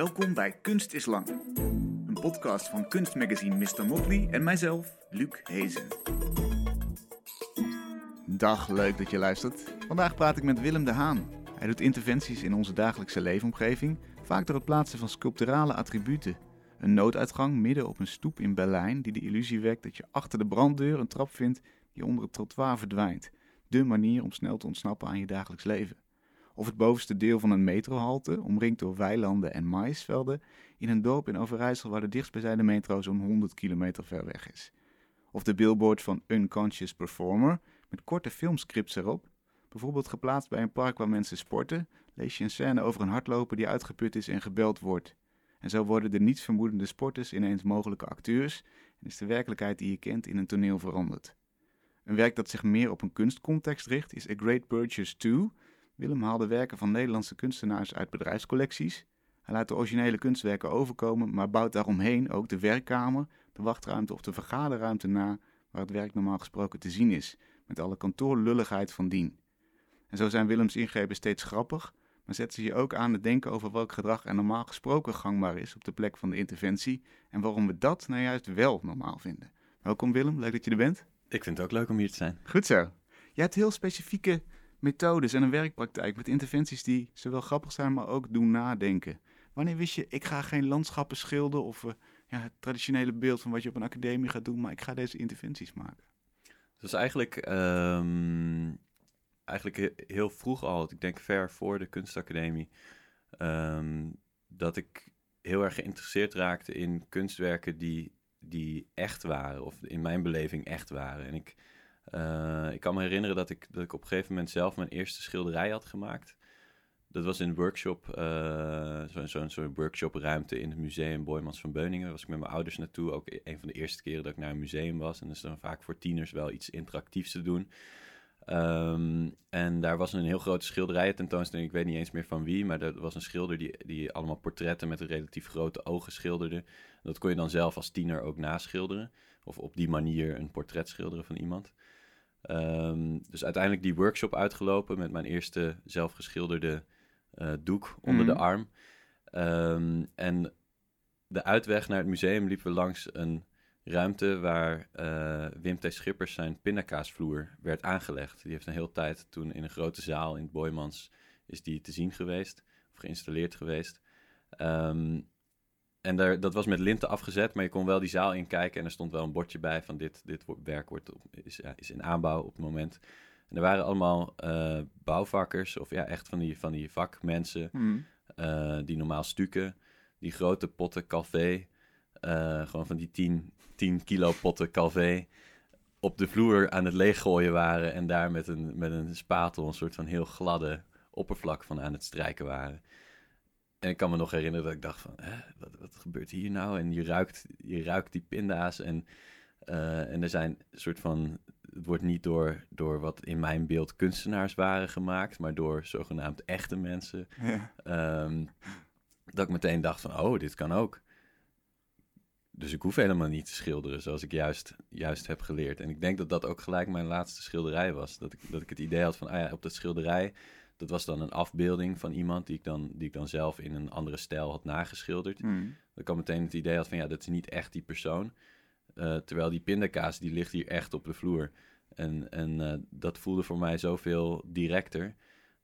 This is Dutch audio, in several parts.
Welkom bij Kunst is Lang. Een podcast van kunstmagazine Mr. Motley en mijzelf, Luc Hezen. Dag, leuk dat je luistert. Vandaag praat ik met Willem de Haan. Hij doet interventies in onze dagelijkse leefomgeving, vaak door het plaatsen van sculpturale attributen. Een nooduitgang midden op een stoep in Berlijn die de illusie wekt dat je achter de branddeur een trap vindt die onder het trottoir verdwijnt. De manier om snel te ontsnappen aan je dagelijks leven. Of het bovenste deel van een metrohalte, omringd door weilanden en maïsvelden, in een dorp in Overijssel waar de dichtstbijzijnde metro zo'n 100 kilometer ver weg is. Of de billboard van Unconscious Performer, met korte filmscripts erop. Bijvoorbeeld geplaatst bij een park waar mensen sporten, lees je een scène over een hardloper die uitgeput is en gebeld wordt. En zo worden de nietsvermoedende sporters ineens mogelijke acteurs en is de werkelijkheid die je kent in een toneel veranderd. Een werk dat zich meer op een kunstcontext richt is A Great Purchase 2. Willem haalde werken van Nederlandse kunstenaars uit bedrijfscollecties. Hij laat de originele kunstwerken overkomen, maar bouwt daaromheen ook de werkkamer, de wachtruimte of de vergaderruimte na waar het werk normaal gesproken te zien is, met alle kantoorlulligheid van dien. En zo zijn Willems ingrepen steeds grappig, maar zetten ze je ook aan het denken over welk gedrag er normaal gesproken gangbaar is op de plek van de interventie en waarom we dat nou juist wel normaal vinden. Welkom Willem, leuk dat je er bent. Ik vind het ook leuk om hier te zijn. Goed zo. Je hebt heel specifieke methodes en een werkpraktijk met interventies die zowel grappig zijn, maar ook doen nadenken. Wanneer wist je, ik ga geen landschappen schilderen of uh, ja, het traditionele beeld van wat je op een academie gaat doen, maar ik ga deze interventies maken? Is eigenlijk, um, eigenlijk heel vroeg al, ik denk ver voor de kunstacademie, um, dat ik heel erg geïnteresseerd raakte in kunstwerken die, die echt waren, of in mijn beleving echt waren. En ik, uh, ik kan me herinneren dat ik, dat ik op een gegeven moment zelf mijn eerste schilderij had gemaakt. Dat was in een workshop, uh, zo'n zo, zo workshopruimte in het museum Boymans van Beuningen. Daar was ik met mijn ouders naartoe. Ook een van de eerste keren dat ik naar een museum was. En dat is dan vaak voor tieners wel iets interactiefs te doen. Um, en daar was een heel grote schilderij tentoonstelling. Ik weet niet eens meer van wie, maar er was een schilder die, die allemaal portretten met een relatief grote ogen schilderde. Dat kon je dan zelf als tiener ook naschilderen. Of op die manier een portret schilderen van iemand. Um, dus uiteindelijk die workshop uitgelopen met mijn eerste zelfgeschilderde uh, doek onder mm. de arm. Um, en de uitweg naar het museum liepen we langs een ruimte waar uh, Wim T. Schippers zijn pindakaasvloer werd aangelegd. Die heeft een hele tijd toen in een grote zaal in het Boymans is die te zien geweest, of geïnstalleerd geweest. Um, en daar, dat was met linten afgezet, maar je kon wel die zaal inkijken en er stond wel een bordje bij van dit, dit werk wordt op, is, ja, is in aanbouw op het moment. En er waren allemaal uh, bouwvakkers, of ja, echt van die, van die vakmensen, mm. uh, die normaal stukken, die grote potten calvé, uh, gewoon van die 10, 10 kilo potten calvé, op de vloer aan het leeggooien waren en daar met een, met een spatel een soort van heel gladde oppervlak van aan het strijken waren. En ik kan me nog herinneren dat ik dacht van, hè, wat, wat gebeurt hier nou? En je ruikt, je ruikt die pinda's en, uh, en er zijn een soort van, het wordt niet door, door wat in mijn beeld kunstenaars waren gemaakt, maar door zogenaamd echte mensen. Ja. Um, dat ik meteen dacht van, oh, dit kan ook. Dus ik hoef helemaal niet te schilderen zoals ik juist, juist heb geleerd. En ik denk dat dat ook gelijk mijn laatste schilderij was. Dat ik, dat ik het idee had van, ah ja, op dat schilderij dat was dan een afbeelding van iemand die ik dan, die ik dan zelf in een andere stijl had nageschilderd. Mm. Ik al meteen het idee had van ja, dat is niet echt die persoon. Uh, terwijl die pindakaas, die ligt hier echt op de vloer. En, en uh, dat voelde voor mij zoveel directer.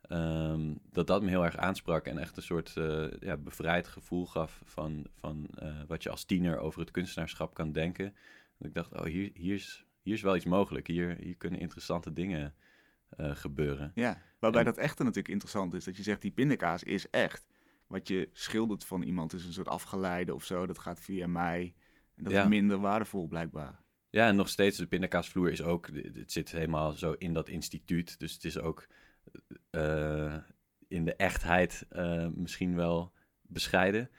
Um, dat dat me heel erg aansprak en echt een soort uh, ja, bevrijd gevoel gaf van, van wat je als tiener over het kunstenaarschap kan denken. Dat ik dacht, oh, hier, hier, is, hier is wel iets mogelijk. Hier, hier kunnen interessante dingen uh, gebeuren. Ja, waarbij dat echte natuurlijk interessant is. Dat je zegt, die pindakaas is echt. Wat je schildert van iemand is een soort afgeleide of zo. Dat gaat via mij. En dat is minder waardevol blijkbaar. Ja, en nog steeds, de pindakaasvloer is ook... Het zit helemaal zo in dat instituut. Dus het is ook uh, in de echtheid uh, misschien wel bescheiden.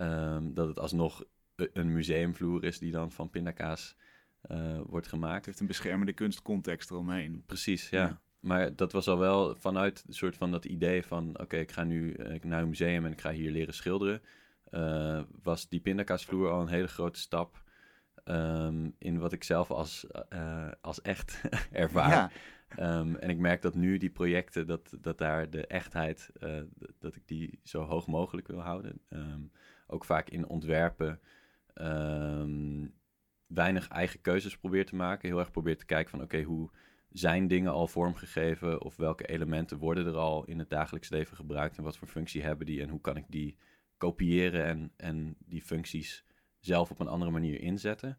Um, dat het alsnog een museumvloer is die dan van pindakaas uh, wordt gemaakt. Het heeft een beschermende kunstcontext eromheen. Precies, ja. Maar dat was al wel vanuit een soort van dat idee van... oké, ik ga nu uh, naar een museum en ik ga hier leren schilderen... Uh, was die pindakaasvloer al een hele grote stap... Um, in wat ik zelf als, als echt ervaar. Ehm, en ik merk dat nu die projecten, dat, dat daar de echtheid, uh, dat ik die zo hoog mogelijk wil houden. Ehm, ook vaak in ontwerpen weinig eigen keuzes probeer te maken. Heel erg probeer te kijken van oké, hoe zijn dingen al vormgegeven of welke elementen worden er al in het dagelijks leven gebruikt en wat voor functie hebben die en hoe kan ik die kopiëren en, en die functies zelf op een andere manier inzetten.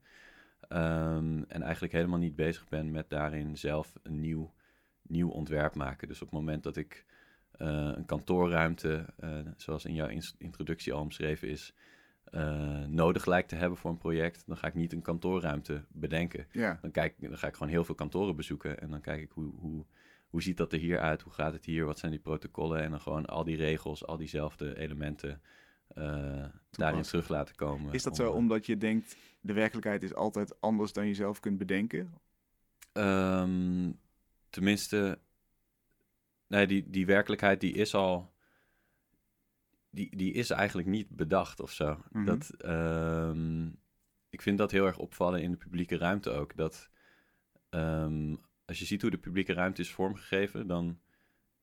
Um, en eigenlijk helemaal niet bezig ben met daarin zelf een nieuw, nieuw ontwerp maken. Dus op het moment dat ik uh, een kantoorruimte, uh, zoals in jouw introductie al omschreven is, uh, nodig lijkt te hebben voor een project, dan ga ik niet een kantoorruimte bedenken. Ja. Dan, kijk, dan ga ik gewoon heel veel kantoren bezoeken en dan kijk ik hoe, hoe, hoe ziet dat er hier uit, hoe gaat het hier, wat zijn die protocollen en dan gewoon al die regels, al diezelfde elementen uh, daarin terug laten komen. Is dat zo eh, omdat je denkt, de werkelijkheid is altijd anders dan je zelf kunt bedenken? Um, tenminste, nee, die, die werkelijkheid die is al die, die is eigenlijk niet bedacht of zo. Mhm. dat, ehm, ik vind dat heel erg opvallen in de publieke ruimte ook. Dat ehm, als je ziet hoe de publieke ruimte is vormgegeven, dan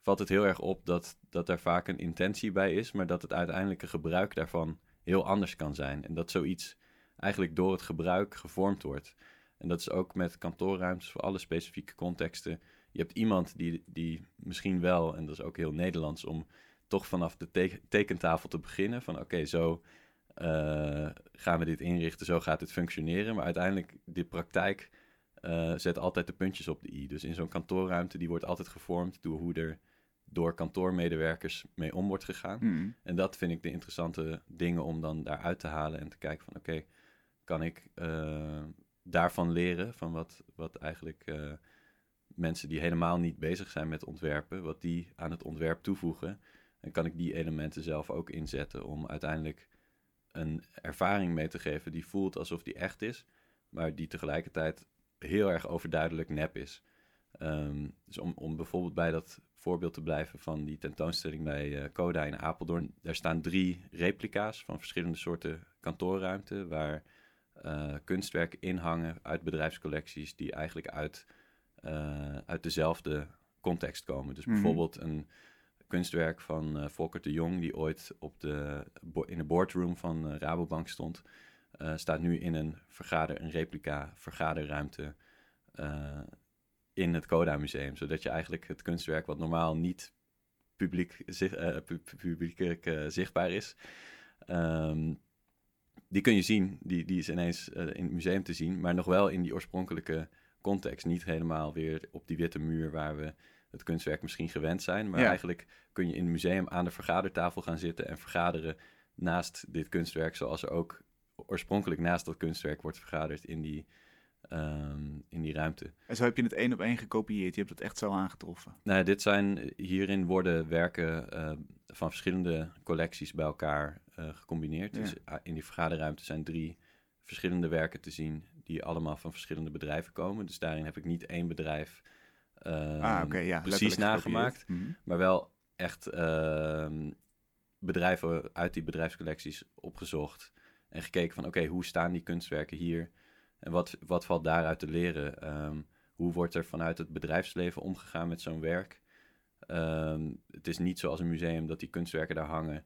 valt het heel erg op dat, dat er vaak een intentie bij is, maar dat het uiteindelijke gebruik daarvan heel anders kan zijn. En dat zoiets eigenlijk door het gebruik gevormd wordt. En dat is ook met kantoorruimtes voor alle specifieke contexten. Je hebt iemand die, die misschien wel, en dat is ook heel Nederlands, om toch vanaf de tekentafel te beginnen. Van oké, zo uh, gaan we dit inrichten, zo gaat het functioneren. Maar uiteindelijk, de praktijk uh, zet altijd de puntjes op de i. Dus in zo'n kantoorruimte, die wordt altijd gevormd door hoe er door kantoormedewerkers mee om wordt gegaan. Mm. En dat vind ik de interessante dingen om dan daaruit te halen en te kijken van oké, kan ik uh, daarvan leren van wat, wat eigenlijk uh, mensen die helemaal niet bezig zijn met ontwerpen, wat die aan het ontwerp toevoegen. En kan ik die elementen zelf ook inzetten om uiteindelijk een ervaring mee te geven die voelt alsof die echt is, maar die tegelijkertijd heel erg overduidelijk nep is. Um, dus om, om bijvoorbeeld bij dat voorbeeld te blijven van die tentoonstelling bij uh, Coda in Apeldoorn. Daar staan drie replica's van verschillende soorten kantoorruimte, waar uh, kunstwerken in hangen uit bedrijfscollecties die eigenlijk uit, uh, uit dezelfde context komen. Dus Mhm. bijvoorbeeld een kunstwerk van uh, Volker de Jong, die ooit op de, in de boardroom van uh, Rabobank stond, uh, staat nu in een vergader, een replica vergaderruimte in het Coda Museum. Zodat je eigenlijk het kunstwerk, wat normaal niet publiek, zich, pu publiekelijk uh, zichtbaar is, um, die kun je zien. Die, die is ineens in het museum te zien, maar nog wel in die oorspronkelijke context. Niet helemaal weer op die witte muur waar we het kunstwerk misschien gewend zijn. Maar Ja. eigenlijk kun je in het museum aan de vergadertafel gaan zitten en vergaderen naast dit kunstwerk, zoals er ook oorspronkelijk naast dat kunstwerk wordt vergaderd in die, ehm, in die ruimte. En zo heb je het één op één gekopieerd. Je hebt het echt zo aangetroffen. Nou, dit zijn, hierin worden werken eh, van verschillende collecties bij elkaar eh, gecombineerd. Ja. Dus ah, in die vergaderruimte zijn drie verschillende werken te zien die allemaal van verschillende bedrijven komen. Dus daarin heb ik niet één bedrijf ah, oké, ja. precies nagemaakt. Mhm. maar wel echt ehm, bedrijven uit die bedrijfscollecties opgezocht en gekeken van oké, hoe staan die kunstwerken hier en wat, wat valt daaruit te leren? Ehm, hoe wordt er vanuit het bedrijfsleven omgegaan met zo'n werk? Ehm, het is niet zoals een museum dat die kunstwerken daar hangen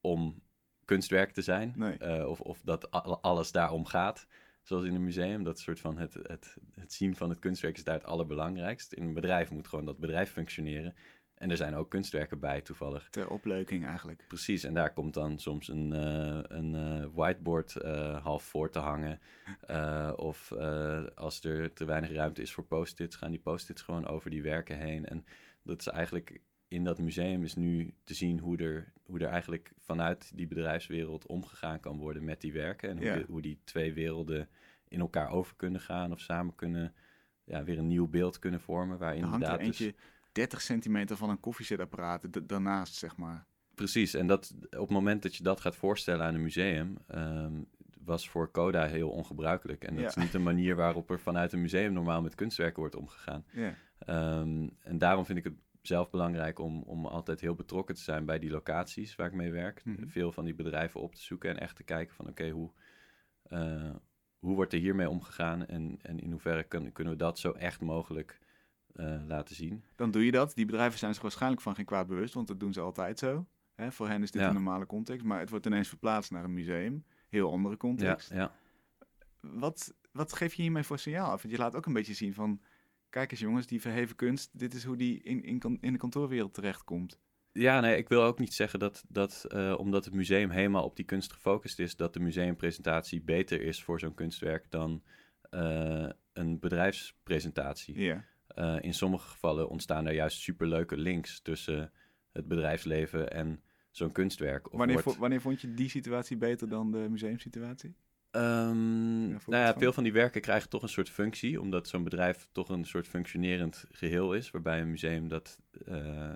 om kunstwerk te zijn. Nee. Eh, of, of dat al- alles daarom gaat, zoals in een museum. Dat soort van het, het, het zien van het kunstwerk is daar het allerbelangrijkst. In een bedrijf moet gewoon dat bedrijf functioneren. En er zijn ook kunstwerken bij, toevallig. Ter opleuking eigenlijk. Precies, en daar komt dan soms een, eh, een eh, whiteboard eh, half voor te hangen. Of als er te weinig ruimte is voor post-its, gaan die post-its gewoon over die werken heen. En dat is eigenlijk in dat museum is nu te zien hoe er, hoe er eigenlijk vanuit die bedrijfswereld omgegaan kan worden met die werken. En hoe, Ja. de- hoe die twee werelden in elkaar over kunnen gaan of samen kunnen, ja, weer een nieuw beeld kunnen vormen. Waar Er hangt er inderdaad dus- eentje 30 centimeter van een koffiezetapparaat daarnaast, zeg maar. Precies, en dat, op het moment dat je dat gaat voorstellen aan een museum, ehm, was voor Coda heel ongebruikelijk. En dat Ja. is niet een manier waarop er vanuit een museum normaal met kunstwerken wordt omgegaan. Ja. Ehm, en daarom vind ik het zelf belangrijk om, om altijd heel betrokken te zijn bij die locaties waar ik mee werk. Mhm. Veel van die bedrijven op te zoeken en echt te kijken van oké, hoe, eh, hoe wordt er hiermee omgegaan en, en in hoeverre kun- kunnen we dat zo echt mogelijk eh, laten zien. Dan doe je dat. Die bedrijven zijn zich waarschijnlijk van geen kwaad bewust, want dat doen ze altijd zo. Hè, voor hen is dit Ja. een normale context, maar het wordt ineens verplaatst naar een museum. Heel andere Ja, context. ja. Wat, wat geef je hiermee voor signaal af? Want je laat ook een beetje zien van... Kijk eens jongens, die verheven kunst, dit is hoe die in, in, in de kantoorwereld terechtkomt. Ja, nee, ik wil ook niet zeggen dat, dat eh, omdat het museum helemaal op die kunst gefocust is, dat de museumpresentatie beter is voor zo'n kunstwerk dan eh, een bedrijfspresentatie. Ja. Eh, in sommige gevallen ontstaan er juist superleuke links tussen het bedrijfsleven en zo'n kunstwerk. Of Wanneer, wordt- wanneer vond je die situatie beter dan de museumsituatie? Ehm, nou ja, veel van die werken krijgen toch een soort functie, omdat zo'n bedrijf toch een soort functionerend geheel is, waarbij een museum dat eh, eh,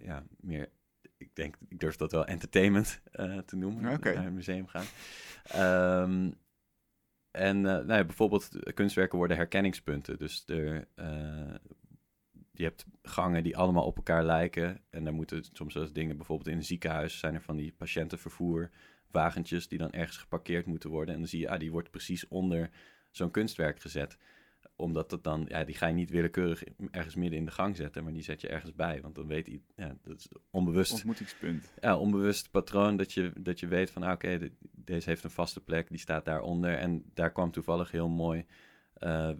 ja, meer, ik denk, ik durf dat wel entertainment eh, te noemen, naar een museum gaan. Ehm, en nou ja, bijvoorbeeld kunstwerken worden herkenningspunten, dus er, je hebt gangen die allemaal op elkaar lijken en daar moeten soms eens dingen, bijvoorbeeld in een ziekenhuis zijn er van die patiëntenvervoer wagentjes die dan ergens geparkeerd moeten worden. En dan zie je, ah, die wordt precies onder zo'n kunstwerk gezet. Omdat het dan, ja, die ga je niet willekeurig ergens midden in de gang zetten, maar die zet je ergens bij. Want dan weet hij, ja, dat is onbewust, Ontmoetingspunt. ja, onbewust patroon dat je, dat je weet van, ah, oké, de- deze heeft een vaste plek, die staat daaronder. En daar kwam toevallig heel mooi eh,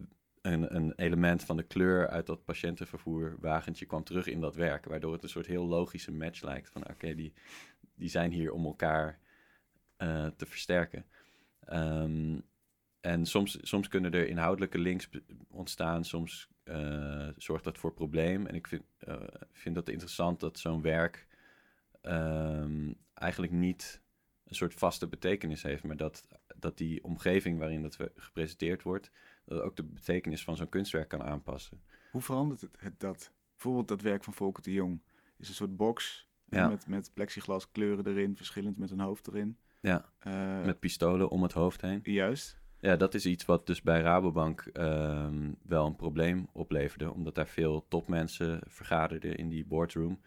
een, een element van de kleur uit dat patiëntenvervoer wagentje kwam terug in dat werk. Waardoor het een soort heel logische match lijkt. Van oké, die, die zijn hier om elkaar eh, te versterken. Ehm, en soms, soms kunnen er inhoudelijke links ontstaan, soms eh, zorgt dat voor probleem. En ik vind, eh, vind dat interessant dat zo'n werk ehm, eigenlijk niet een soort vaste betekenis heeft, maar dat, dat die omgeving waarin dat gepresenteerd wordt, dat ook de betekenis van zo'n kunstwerk kan aanpassen. Hoe verandert het, dat? Bijvoorbeeld dat werk van Volker de Jong is een soort box Ja. met, met plexiglas kleuren erin, verschillend met een hoofd erin. Ja, Eh, met pistolen om het hoofd heen. Juist. Ja, dat is iets wat dus bij Rabobank ehm, wel een probleem opleverde. Omdat daar veel topmensen vergaderden in die boardroom.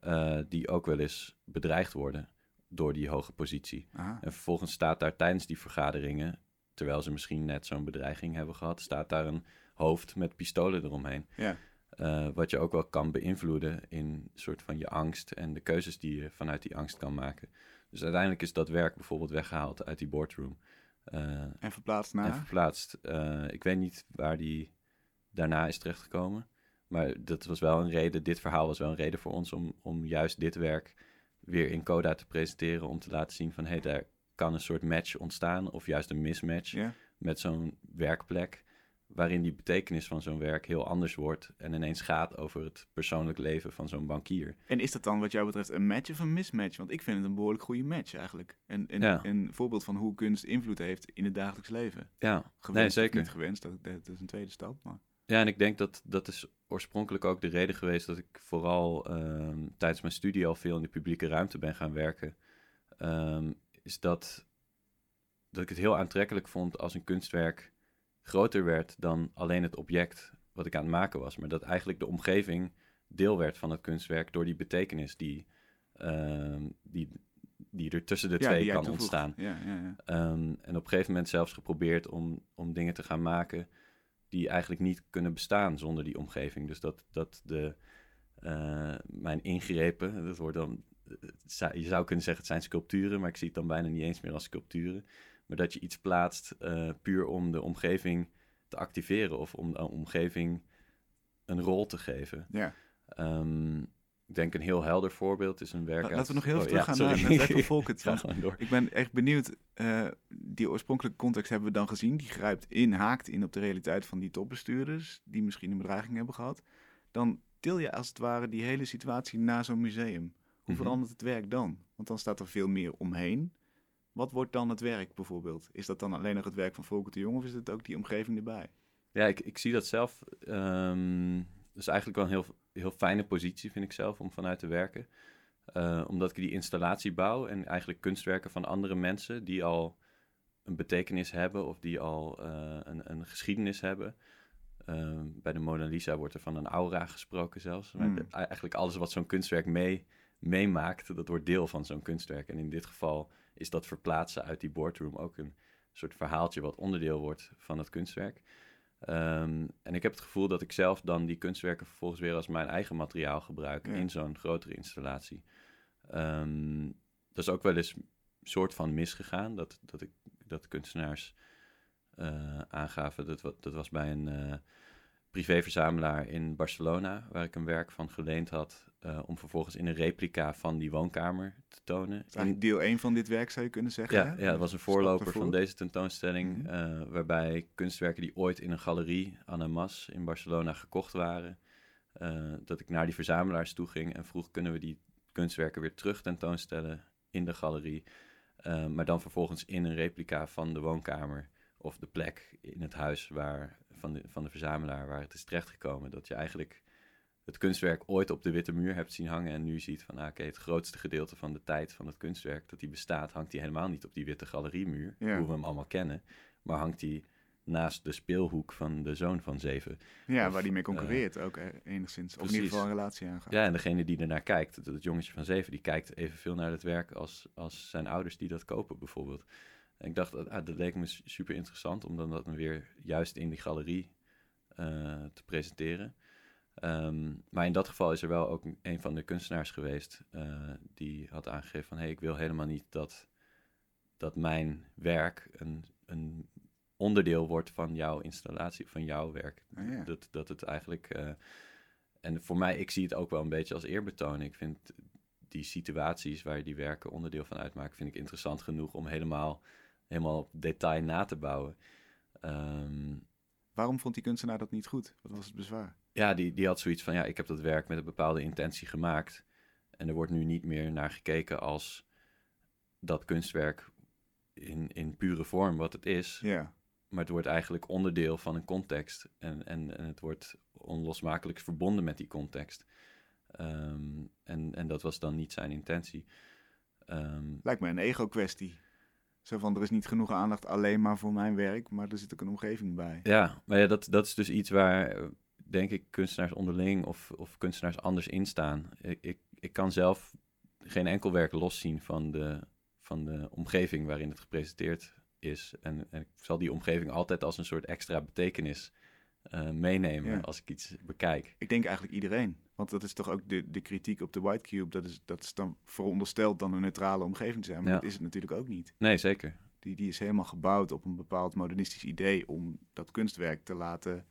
eh, die ook wel eens bedreigd worden door die hoge positie. Aha. En vervolgens staat daar tijdens die vergaderingen, terwijl ze misschien net zo'n bedreiging hebben gehad, staat daar een hoofd met pistolen eromheen. Ja. Eh, wat je ook wel kan beïnvloeden in soort van je angst en de keuzes die je vanuit die angst kan maken. Dus uiteindelijk is dat werk bijvoorbeeld weggehaald uit die boardroom. Eh, En verplaatst naar? en verplaatst. Eh, ik weet niet waar die daarna is terechtgekomen. Maar dat was wel een reden, dit verhaal was wel een reden voor ons om, om juist dit werk weer in Coda te presenteren. Om te laten zien van hé, hey, daar kan een soort match ontstaan of juist een mismatch met zo'n werkplek. Waarin die betekenis van zo'n werk heel anders wordt en ineens gaat over het persoonlijk leven van zo'n bankier. En is dat dan wat jou betreft een match of een mismatch? Want ik vind het een behoorlijk goede match eigenlijk. En, en Ja. een voorbeeld van hoe kunst invloed heeft in het dagelijks leven. Ja, Gewenst nee, zeker. niet gewenst, dat, dat is een tweede stap. Maar... Ja, en ik denk dat dat is oorspronkelijk ook de reden geweest dat ik vooral ehm, tijdens mijn studie al veel in de publieke ruimte ben gaan werken. Ehm, is dat, dat ik het heel aantrekkelijk vond als een kunstwerk groter werd dan alleen het object wat ik aan het maken was. Maar dat eigenlijk de omgeving deel werd van het kunstwerk door die betekenis die, ehm, die, die er tussen de Ja, twee kan ontstaan. Ja, ja, ja. Ehm, en op een gegeven moment zelfs geprobeerd om, om dingen te gaan maken die eigenlijk niet kunnen bestaan zonder die omgeving. Dus dat, dat de, eh, mijn ingrepen, dat wordt dan, zou- je zou kunnen zeggen het zijn sculpturen, maar ik zie het dan bijna niet eens meer als sculpturen. Maar dat je iets plaatst eh, puur om de omgeving te activeren of om de omgeving een rol te geven. ja. Ehm, ik denk een heel helder voorbeeld is een werk uit- Laten we nog heel even Oh, ja, teruggaan naar sorry. het werk van Volkert. Ik ben echt benieuwd. eh, die oorspronkelijke context hebben we dan gezien. Die grijpt in, haakt in op de realiteit van die topbestuurders. Die misschien een bedreiging hebben gehad. Dan til je als het ware die hele situatie naar zo'n museum. Hoe Mhm. verandert het werk dan? Want dan staat er veel meer omheen. Wat wordt dan het werk bijvoorbeeld? Is dat dan alleen nog het werk van Volkert de Jong of is het ook die omgeving erbij? Ja, ik, ik zie dat zelf. dat is eigenlijk wel een heel, heel fijne positie, vind ik zelf, om vanuit te werken. Eh, omdat ik die installatie bouw en eigenlijk kunstwerken van andere mensen die al een betekenis hebben of die al eh, een, een geschiedenis hebben. Ehm, bij de Mona Lisa wordt er van een aura gesproken zelfs. Maar Hmm. de- eigenlijk alles wat zo'n kunstwerk mee, meemaakt, dat wordt deel van zo'n kunstwerk. En in dit geval is dat verplaatsen uit die boardroom ook een soort verhaaltje wat onderdeel wordt van het kunstwerk. Ehm, en ik heb het gevoel dat ik zelf dan die kunstwerken vervolgens weer als mijn eigen materiaal gebruik Ja. in zo'n grotere installatie. Ehm, dat is ook wel eens soort van misgegaan, dat, dat, ik, dat kunstenaars eh, aangaven. Dat, dat was bij een eh, privéverzamelaar in Barcelona, waar ik een werk van geleend had, eh, om vervolgens in een replica van die woonkamer te tonen. Dat eigenlijk deel 1 van dit werk, zou je kunnen zeggen. Ja, hè? ja, het was een voorloper van deze tentoonstelling, Mhm. eh, waarbij kunstwerken die ooit in een galerie aan de Mas in Barcelona gekocht waren, eh, dat ik naar die verzamelaars toe ging en vroeg, kunnen we die kunstwerken weer terug tentoonstellen in de galerie, maar dan vervolgens in een replica van de woonkamer of de plek in het huis waar, van, de, van de verzamelaar waar het is terechtgekomen, dat je eigenlijk het kunstwerk ooit op de witte muur hebt zien hangen en nu ziet van, ah, oké, het grootste gedeelte van de tijd van het kunstwerk dat die bestaat, hangt die helemaal niet op die witte galeriemuur, Ja. hoe we hem allemaal kennen, maar hangt die naast de speelhoek van de zoon van zeven. Ja, Of, waar die mee concurreert ook eh, enigszins. Of in ieder precies. geval een relatie aangaat. Ja, en degene die ernaar kijkt, dat het jongetje van zeven, die kijkt evenveel naar het werk als, als zijn ouders die dat kopen bijvoorbeeld. En ik dacht, dat, ah, dat leek me su- super interessant om dan dat weer juist in die galerie eh, te presenteren. Ehm, maar in dat geval is er wel ook een- van de kunstenaars geweest eh, die had aangegeven van... hé, hey, ik wil helemaal niet dat, dat mijn werk een, een onderdeel wordt van jouw installatie, van jouw werk. Ja. Dat, dat het eigenlijk... eh, en voor mij, ik zie het ook wel een beetje als eerbetoon. Ik vind die situaties waar die werken onderdeel van uitmaken, vind ik interessant genoeg om helemaal, helemaal op detail na te bouwen. Ehm, Waarom vond die kunstenaar dat niet goed? Wat was het bezwaar? Ja, die, die had zoiets van, ja, ik heb dat werk met een bepaalde intentie gemaakt. En er wordt nu niet meer naar gekeken als dat kunstwerk in, in pure vorm wat het is. Ja, Maar het wordt eigenlijk onderdeel van een context. En, en, en het wordt onlosmakelijk verbonden met die context. Ehm, en, en dat was dan niet zijn intentie. Ehm, lijkt me een ego-kwestie. Zo van, er is niet genoeg aandacht alleen maar voor mijn werk, maar er zit ook een omgeving bij. ja, maar ja, dat, dat is dus iets waar, denk ik, kunstenaars onderling of, of kunstenaars anders in staan. Ik, ik, ik kan zelf geen enkel werk loszien van de, van de omgeving waarin het gepresenteerd is. En, en ik zal die omgeving altijd als een soort extra betekenis eh, meenemen Ja. als ik iets bekijk. Ik denk eigenlijk iedereen. Want dat is toch ook de, de kritiek op de White Cube. Dat is, dat is dan verondersteld dan een neutrale omgeving te zijn. Maar Ja. dat is het natuurlijk ook niet. Nee, zeker. Die, die is helemaal gebouwd op een bepaald modernistisch idee om dat kunstwerk te laten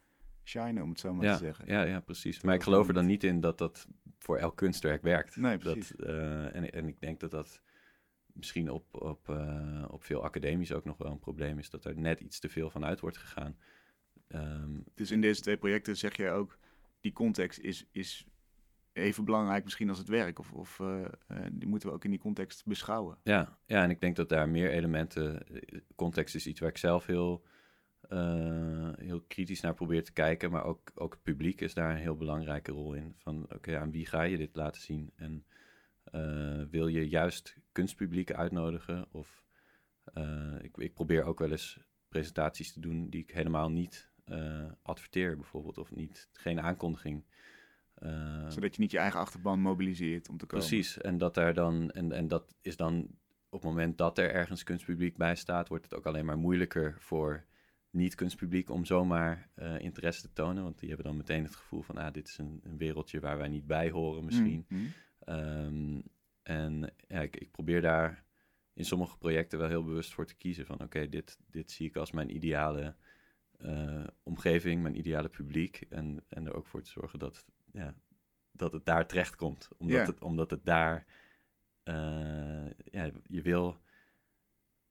shinen, om het zo maar Ja, te zeggen. ja, ja, precies. Maar ik geloof er dan niet in dat dat voor elk kunstwerk werkt. Nee, dat, precies. eh, en, en ik denk dat dat misschien op, op, eh, op veel academisch ook nog wel een probleem is. Dat er net iets te veel van uit wordt gegaan. Ehm, Dus in deze twee projecten zeg jij ook, die context is, is even belangrijk misschien als het werk. Of, of eh, die moeten we ook in die context beschouwen. ja, ja, en ik denk dat daar meer elementen... Context is iets waar ik zelf heel, eh, heel kritisch naar probeer te kijken. Maar ook, ook het publiek is daar een heel belangrijke rol in. Van, oké, aan wie ga je dit laten zien? En eh, wil je juist kunstpubliek uitnodigen? Of eh, ik, ik probeer ook wel eens presentaties te doen die ik helemaal niet adverteer, bijvoorbeeld. Of niet, geen aankondiging. Zodat je niet je eigen achterban mobiliseert om te komen. Precies, en dat daar dan, en, en dat is dan op het moment dat er ergens kunstpubliek bij staat, wordt het ook alleen maar moeilijker voor niet-kunstpubliek om zomaar eh, interesse te tonen. Want die hebben dan meteen het gevoel van, ah, dit is een, een wereldje waar wij niet bij horen misschien. Mhm. Ehm, en ja, ik, ik probeer daar in sommige projecten wel heel bewust voor te kiezen van, oké, dit, dit zie ik als mijn ideale eh, omgeving, mijn ideale publiek. En, en er ook voor te zorgen dat, ja, dat het daar terecht komt. Omdat, het, omdat het daar, eh, ja, je wil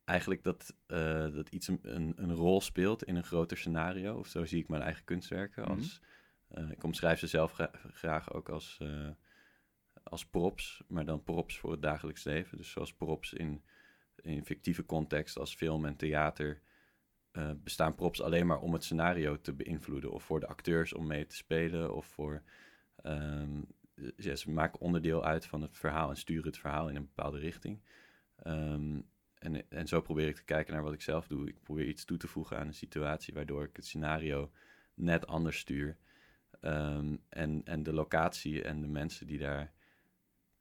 eigenlijk dat, eh, dat iets een, een, een rol speelt in een groter scenario. Of zo zie ik mijn eigen kunstwerken. Mhm. Als, eh, ik omschrijf ze zelf gra- graag ook als, eh, als props, maar dan props voor het dagelijks leven. Dus zoals props in, in fictieve context als film en theater bestaan props alleen maar om het scenario te beïnvloeden. Of voor de acteurs om mee te spelen. Of voor. ehm, ja, ze maken onderdeel uit van het verhaal en sturen het verhaal in een bepaalde richting. Ehm, en, en zo probeer ik te kijken naar wat ik zelf doe. Ik probeer iets toe te voegen aan een situatie waardoor ik het scenario net anders stuur. Ehm, en, en de locatie en de mensen die daar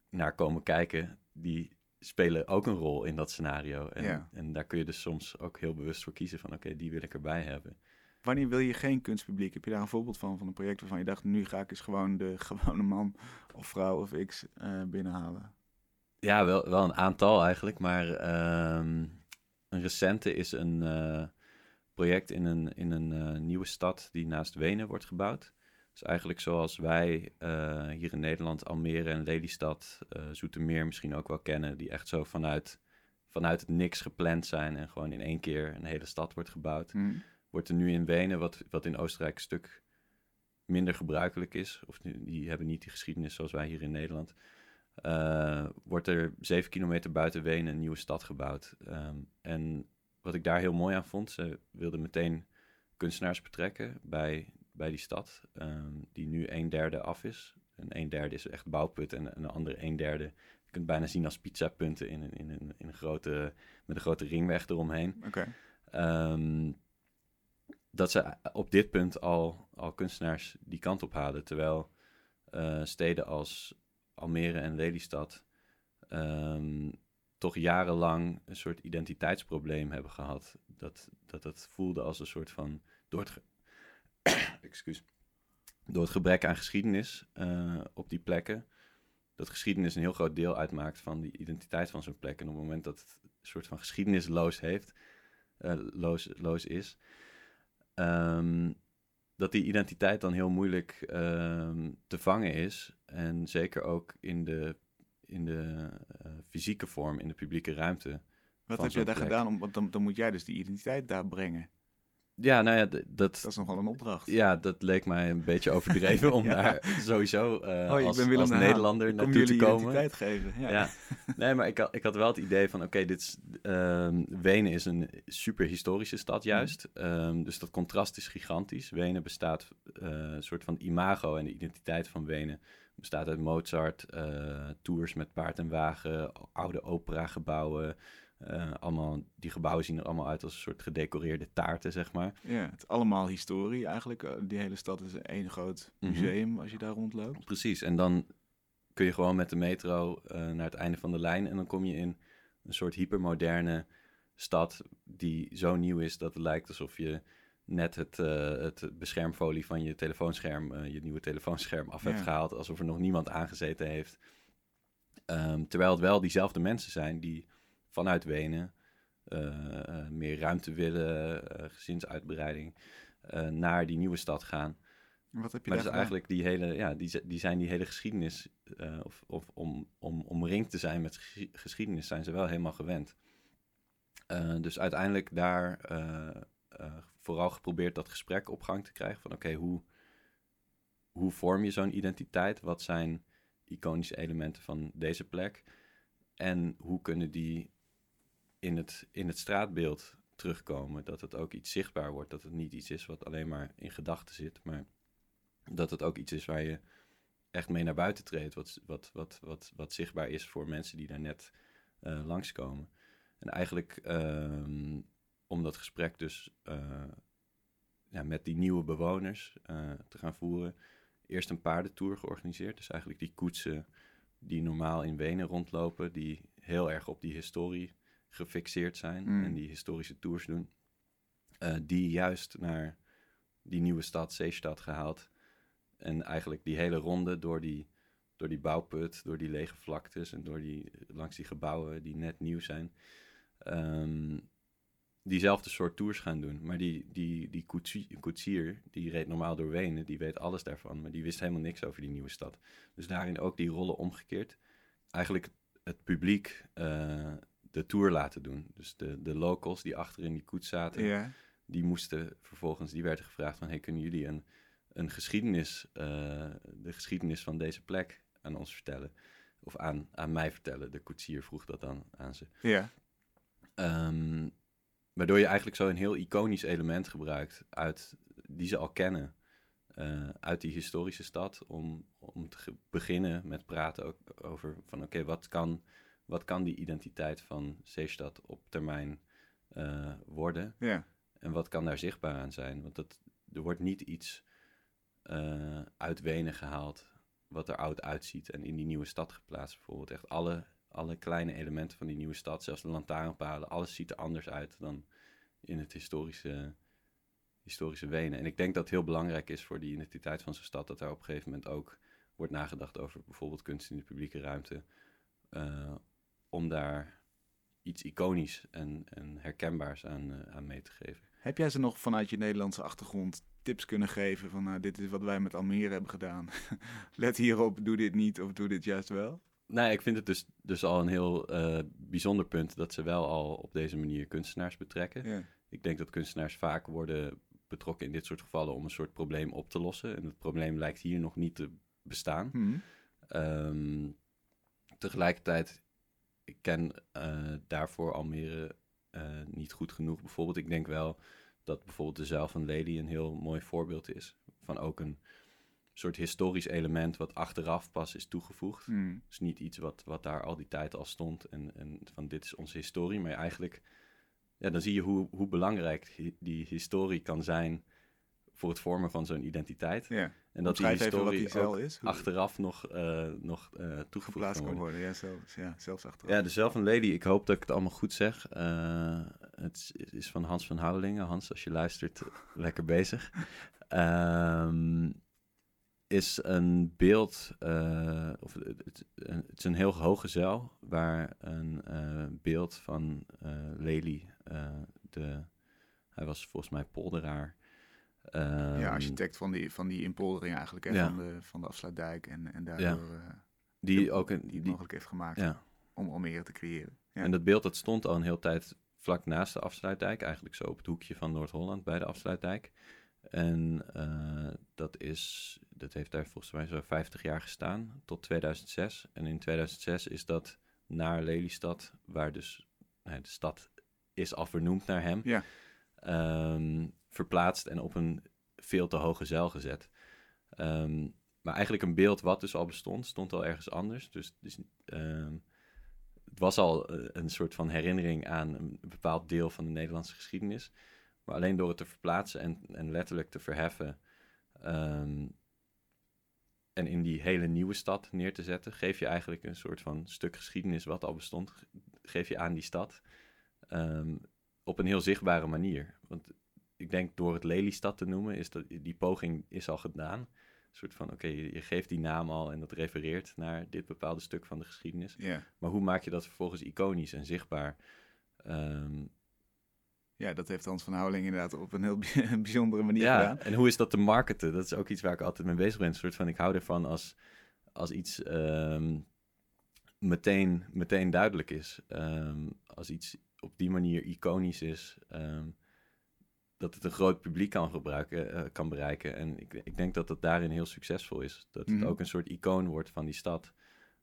naar komen kijken, die spelen ook een rol in dat scenario. En, Ja. en daar kun je dus soms ook heel bewust voor kiezen van oké, die wil ik erbij hebben. Wanneer wil je geen kunstpubliek? Heb je daar een voorbeeld van, van een project waarvan je dacht, nu ga ik eens gewoon de gewone man of vrouw of x uh, binnenhalen? Ja, wel, wel een aantal eigenlijk, maar ehm, een recente is een uh, project in een, in een uh, nieuwe stad die naast Wenen wordt gebouwd. Dus eigenlijk zoals wij uh, hier in Nederland Almere en Lelystad, Zoetermeer misschien ook wel kennen, die echt zo vanuit, vanuit het niks gepland zijn en gewoon in één keer een hele stad wordt gebouwd. Hmm. Wordt er nu in Wenen, wat, wat in Oostenrijk een stuk minder gebruikelijk is, of die, die hebben niet die geschiedenis zoals wij hier in Nederland, uh, wordt er zeven kilometer buiten Wenen een nieuwe stad gebouwd. Um, en wat ik daar heel mooi aan vond, ze wilden meteen kunstenaars betrekken bij, bij die stad, um, die nu een derde af is. En een derde is echt bouwput en een andere een derde je kunt bijna zien als pizzapunten in, in, in, in een grote, met een grote ringweg eromheen. Okay. Um, dat ze op dit punt al, al kunstenaars die kant op hadden. Terwijl uh, steden als Almere en Lelystad um, toch jarenlang een soort identiteitsprobleem hebben gehad. Dat, dat het voelde als een soort van. Door het, gebrek aan geschiedenis uh, op die plekken. Dat geschiedenis een heel groot deel uitmaakt van die identiteit van zo'n plek. En op het moment dat het een soort van geschiedenisloos heeft, uh, loos, loos is, um, dat die identiteit dan heel moeilijk um, te vangen is. En zeker ook in de, in de uh, fysieke vorm, in de publieke ruimte. Wat heb jij daar gedaan? Om, want dan, dan moet jij dus die identiteit daar brengen. Ja, nou ja, dat... Dat is nogal een opdracht. Ja, dat leek mij een beetje overdreven om ja. daar sowieso uh, oh, als, als Nederlander naartoe te komen. identiteit geven. Ja. ja. Nee, maar ik had, ik had wel het idee van, oké, okay, dit is... Um, Wenen is een super historische stad juist. Mm. Um, dus dat contrast is gigantisch. Wenen bestaat uh, een soort van imago en de identiteit van Wenen bestaat uit Mozart, uh, tours met paard en wagen, oude operagebouwen... Uh, allemaal, die gebouwen zien er allemaal uit als een soort gedecoreerde taarten, zeg maar. Ja, het is allemaal historie eigenlijk. Uh, die hele stad is één groot museum mm -hmm. als je daar rondloopt. Precies, en dan kun je gewoon met de metro uh, naar het einde van de lijn... en dan kom je in een soort hypermoderne stad die zo nieuw is... dat het lijkt alsof je net het, het beschermfolie van je telefoonscherm... je nieuwe telefoonscherm af ja. hebt gehaald... alsof er nog niemand aangezeten heeft. Um, terwijl het wel diezelfde mensen zijn die vanuit Wenen uh, uh, meer ruimte willen, uh, gezinsuitbreiding, naar die nieuwe stad gaan. Wat heb je maar dus eigenlijk die hele, ja, die, die zijn die hele geschiedenis, of, of om, om omringd te zijn met geschiedenis, zijn ze wel helemaal gewend. dus uiteindelijk daar vooral geprobeerd dat gesprek op gang te krijgen van oké, okay, hoe, hoe vorm je zo'n identiteit? Wat zijn iconische elementen van deze plek? En hoe kunnen die in het, in het straatbeeld terugkomen. Dat het ook iets zichtbaar wordt. Dat het niet iets is wat alleen maar in gedachten zit. Maar dat het ook iets is waar je echt mee naar buiten treedt. Wat, wat, wat, wat, wat zichtbaar is voor mensen die daar net uh, langskomen. En eigenlijk um, om dat gesprek dus uh, ja, met die nieuwe bewoners uh, te gaan voeren. Eerst een paardentour georganiseerd. Dus eigenlijk die koetsen die normaal in Wenen rondlopen. Die heel erg op die historie gefixeerd zijn Mm. en die historische tours doen, uh, die juist naar die nieuwe stad, Zeestad, gehaald. En eigenlijk die hele ronde door die, door die bouwput, door die lege vlaktes en door die, langs die gebouwen die net nieuw zijn, um, diezelfde soort tours gaan doen. Maar die, die, die koetsier, koetsier, die reed normaal door Wenen, die weet alles daarvan, maar die wist helemaal niks over die nieuwe stad. Dus daarin ook die rollen omgekeerd. Eigenlijk het publiek uh, de tour laten doen. Dus de, de locals die achter in die koets zaten, ja. die moesten vervolgens, die werden gevraagd van, hey, kunnen jullie een, een geschiedenis, uh, de geschiedenis van deze plek aan ons vertellen? Of aan, aan mij vertellen. De koetsier vroeg dat dan aan ze. Ja. Um, waardoor je eigenlijk zo een heel iconisch element gebruikt uit, die ze al kennen. Uh, uit die historische stad, om, om te beginnen met praten ook over van oké, okay, wat kan wat kan die identiteit van Zeestad op termijn uh, worden? Ja. En wat kan daar zichtbaar aan zijn? Want dat, er wordt niet iets uh, uit Wenen gehaald wat er oud uitziet en in die nieuwe stad geplaatst. Bijvoorbeeld echt alle, alle kleine elementen van die nieuwe stad, zelfs de lantaarnpalen, alles ziet er anders uit dan in het historische historische wenen. En ik denk dat het heel belangrijk is voor die identiteit van zo'n stad, dat daar op een gegeven moment ook wordt nagedacht over bijvoorbeeld kunst in de publieke ruimte. eh, om daar iets iconisch en, en herkenbaars aan, eh, aan mee te geven. Heb jij ze nog vanuit je Nederlandse achtergrond tips kunnen geven van nou, dit is wat wij met Almere hebben gedaan. Let hierop, doe dit niet of doe dit juist wel? Nou, ik vind het dus, dus al een heel eh, bijzonder punt dat ze wel al op deze manier kunstenaars betrekken. Ja. Ik denk dat kunstenaars vaak worden betrokken in dit soort gevallen om een soort probleem op te lossen. En het probleem lijkt hier nog niet te bestaan. Hm. Ehm, tegelijkertijd, ik ken eh, daarvoor Almere eh, niet goed genoeg. Bijvoorbeeld, ik denk wel dat bijvoorbeeld de Zuil van Lely een heel mooi voorbeeld is. Van ook een soort historisch element wat achteraf pas is toegevoegd. Hm. Dus niet iets wat, wat daar al die tijd al stond en, en van dit is onze historie. Maar eigenlijk, ja, dan zie je hoe, hoe belangrijk die historie kan zijn voor het vormen van zo'n identiteit. Ja. En dat die Omschrijf historie die ook cel is. achteraf nog, eh, nog eh, toegevoegd kan worden. worden. Ja, zelfs, ja, zelfs achteraf. Ja, de Zelf van Lady, ik hoop dat ik het allemaal goed zeg. Eh, het is- van Hans van Houwelingen. Hans, als je luistert, lekker bezig. Ehm, is een beeld, of het, het, is een heel hoge zeil, waar een beeld van eh Lely, de, hij was volgens mij polderaar. Ja, ehm, architect van die, van die inpoldering eigenlijk, hè, Ja. van, de, van de afsluitdijk. En, en daardoor eh, die ook een, die mogelijk heeft gemaakt ja, om Almere te creëren. Ja. En dat beeld dat stond al een hele tijd vlak naast de afsluitdijk, eigenlijk zo op het hoekje van Noord-Holland bij de afsluitdijk. En eh, dat, is, dat heeft daar volgens mij zo 50 jaar gestaan, tot 2006. En in 2006 is dat naar Lelystad, waar dus nou, de stad is al vernoemd naar hem, Ja. ehm, verplaatst en op een veel te hoge zeil gezet. Ehm, maar eigenlijk een beeld wat dus al bestond, stond al ergens anders. Dus, dus ehm, het was al eh, een soort van herinnering aan een bepaald deel van de Nederlandse geschiedenis. Maar alleen door het te verplaatsen en, en letterlijk te verheffen. ehm, en in die hele nieuwe stad neer te zetten, geef je eigenlijk een soort van stuk geschiedenis wat al bestond, ge- geef je aan die stad. op een heel zichtbare manier. Want ik denk door het Lelystad te noemen, is dat die poging is al gedaan. Een soort van, oké, je, je geeft die naam al en dat refereert naar dit bepaalde stuk van de geschiedenis. Maar hoe maak je dat vervolgens iconisch en zichtbaar? Ehm, ja, dat heeft Hans van Houweling inderdaad op een heel bij- bijzondere manier ja, gedaan. en hoe is dat te marketen? Dat is ook iets waar ik altijd mee bezig ben. Een soort van, ik hou ervan als, als iets ehm, meteen, meteen duidelijk is. Ehm, als iets op die manier iconisch is, dat het een groot publiek kan, gebruiken, eh, kan bereiken. En ik, ik denk dat dat daarin heel succesvol is. Dat het Mhm. ook een soort icoon wordt van die stad.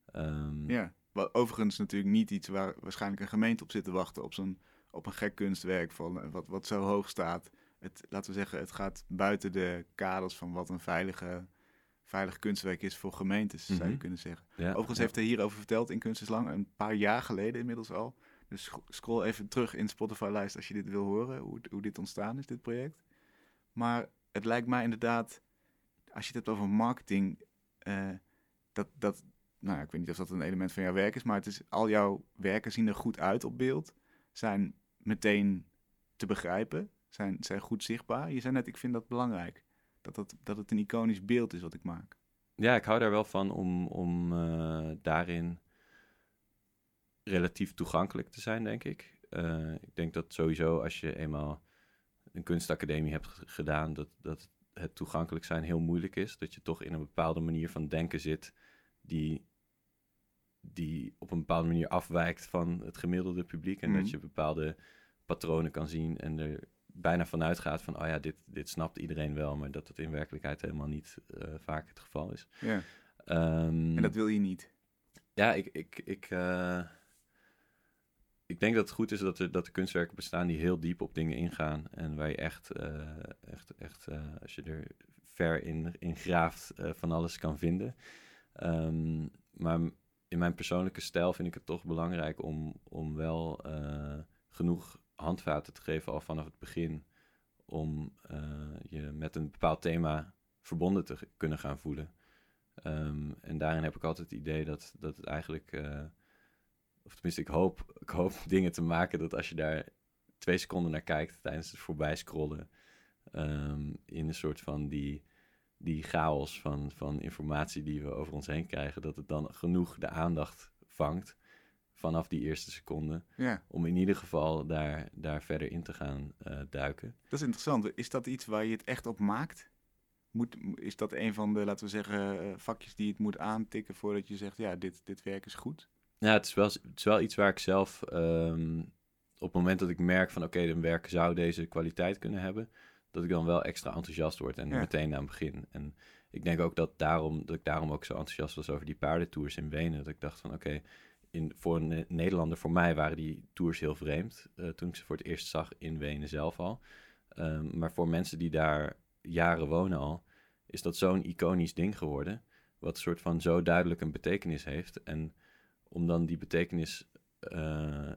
Ehm, Ja, wat overigens natuurlijk niet iets waar waarschijnlijk een gemeente op zit te wachten. Op, zo'n, op een gek kunstwerk van, eh, wat, wat zo hoog staat. Het, laten we zeggen, het gaat buiten de kaders van wat een veilige, veilig kunstwerk is voor gemeentes, zou je Mhm. kunnen zeggen. ja, Overigens ja. heeft hij hierover verteld in Kunst is Lang, een paar jaar geleden inmiddels al. Dus sc- scroll even terug in Spotify-lijst als je dit wil horen, hoe, hoe dit ontstaan is, dit project. Maar het lijkt mij inderdaad, als je het hebt over marketing, eh, dat, dat, nou ja, ik weet niet of dat een element van jouw werk is, maar het is, al jouw werken zien er goed uit op beeld, zijn meteen te begrijpen, zijn, zijn goed zichtbaar. Je zei net, ik vind dat belangrijk, dat, dat, dat het een iconisch beeld is wat ik maak. Ja, ik hou daar wel van om, om eh, daarin relatief toegankelijk te zijn, denk ik. Eh, ik denk dat sowieso als je eenmaal een kunstacademie hebt gedaan, dat, dat het toegankelijk zijn heel moeilijk is. Dat je toch in een bepaalde manier van denken zit die, die op een bepaalde manier afwijkt van het gemiddelde publiek. En Mhm. dat je bepaalde patronen kan zien en er bijna vanuit gaat van, oh ja, dit, dit snapt iedereen wel, maar dat het in werkelijkheid helemaal niet eh, vaak het geval is. Ja. Ehm, En dat wil je niet. Ja, ik, ik, ik, eh, ik denk dat het goed is dat er, dat er kunstwerken bestaan die heel diep op dingen ingaan. En waar je echt, eh, echt, echt eh, als je er ver in, in graaft, eh, van alles kan vinden. Ehm, maar in mijn persoonlijke stijl vind ik het toch belangrijk om, om wel genoeg handvaten te geven al vanaf het begin. Om je met een bepaald thema verbonden te kunnen gaan voelen. Ehm, en daarin heb ik altijd het idee dat, dat het eigenlijk, of tenminste, ik hoop, ik hoop dingen te maken dat als je daar twee seconden naar kijkt tijdens het voorbij scrollen, ehm, in een soort van die, die chaos van, van informatie die we over ons heen krijgen, dat het dan genoeg de aandacht vangt vanaf die eerste seconde. Ja. Om in ieder geval daar, daar verder in te gaan uh, duiken. Dat is interessant. Is dat iets waar je het echt op maakt? Moet, is dat een van de, laten we zeggen, eh, vakjes die het moet aantikken voordat je zegt, ja, dit, dit werk is goed? Ja, het is wel, het is wel iets waar ik zelf, um, op het moment dat ik merk van, oké, okay, een werk zou deze kwaliteit kunnen hebben, dat ik dan wel extra enthousiast word en ja. meteen aan begin. En ik denk ook dat, daarom, dat ik daarom ook zo enthousiast was over die paardentours in Wenen. Dat ik dacht van, oké, okay, in, voor een Nederlander, voor mij waren die tours heel vreemd. Uh, toen ik ze voor het eerst zag in Wenen zelf al. Um, maar voor mensen die daar jaren wonen al, is dat zo'n iconisch ding geworden. Wat een soort van zo duidelijk een betekenis heeft. En om dan die betekenis uh,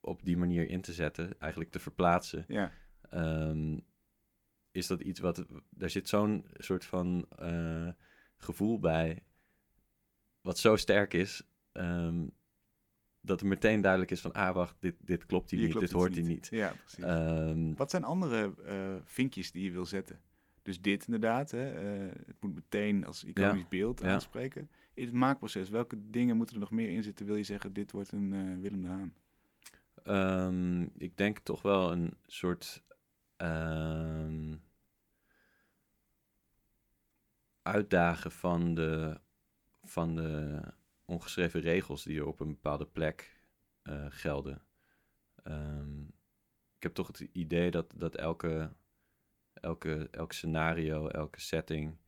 op die manier in te zetten, eigenlijk te verplaatsen. Ja. Um, is dat iets wat. Daar zit zo'n soort van uh, gevoel bij. Wat zo sterk is. Um, dat er meteen duidelijk is van, ah wacht, dit, dit klopt hier, niet, dit hoort hier niet. Ja, precies. Um, Wat zijn andere uh, vinkjes die je wil zetten? Dus dit inderdaad, hè, uh, het moet meteen als iconisch ja, beeld ja. Het maakproces, welke dingen moeten er nog meer in zitten? Wil je zeggen, dit wordt een uh, Willem de Haan? Um, ik denk toch wel een soort um, uitdagen van de, van de ongeschreven regels die er op een bepaalde plek uh, gelden. Um, ik heb toch het idee dat, dat elke, elke, elk scenario, elke setting,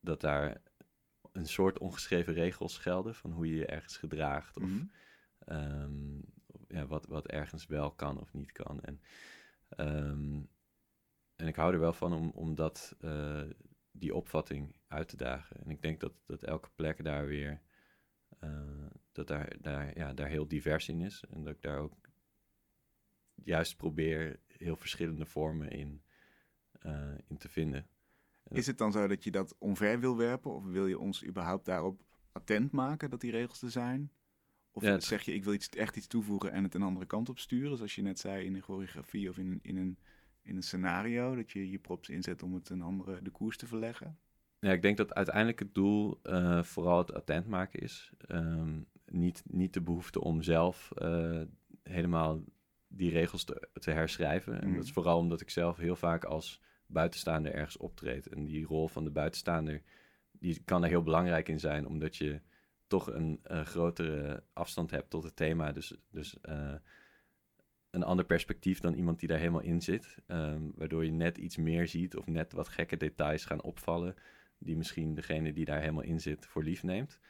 dat daar een soort ongeschreven regels gelden van hoe je je ergens gedraagt. Of Mhm. um, ja, wat, wat ergens wel kan of niet kan. En, um, en ik hou er wel van om, om dat, uh, die opvatting uit te dagen. En ik denk dat, dat elke plek daar weer uh, dat daar, daar, ja, daar heel divers in is. En dat ik daar ook juist probeer heel verschillende vormen in, uh, in te vinden. Is het dan zo dat je dat omver wil werpen? Of wil je ons überhaupt daarop attent maken dat die regels er zijn? Of Ja, zeg je, ik wil iets, echt iets toevoegen en het een andere kant op sturen? Zoals je net zei in een choreografie of in, een- in, een, in een scenario. Dat je je props inzet om het een andere de koers te verleggen. Ja, ik denk dat uiteindelijk het doel eh, vooral het attent maken is. Ehm, niet, niet de behoefte om zelf eh, helemaal die regels te, te herschrijven. En Mhm. dat is vooral omdat ik zelf heel vaak als buitenstaander ergens optreed. En die rol van de buitenstaander, die kan er heel belangrijk in zijn, omdat je toch een grotere afstand hebt tot het thema. Dus, dus eh, een ander perspectief dan iemand die daar helemaal in zit. Ehm, waardoor je net iets meer ziet of net wat gekke details gaan opvallen die misschien degene die daar helemaal in zit voor lief neemt.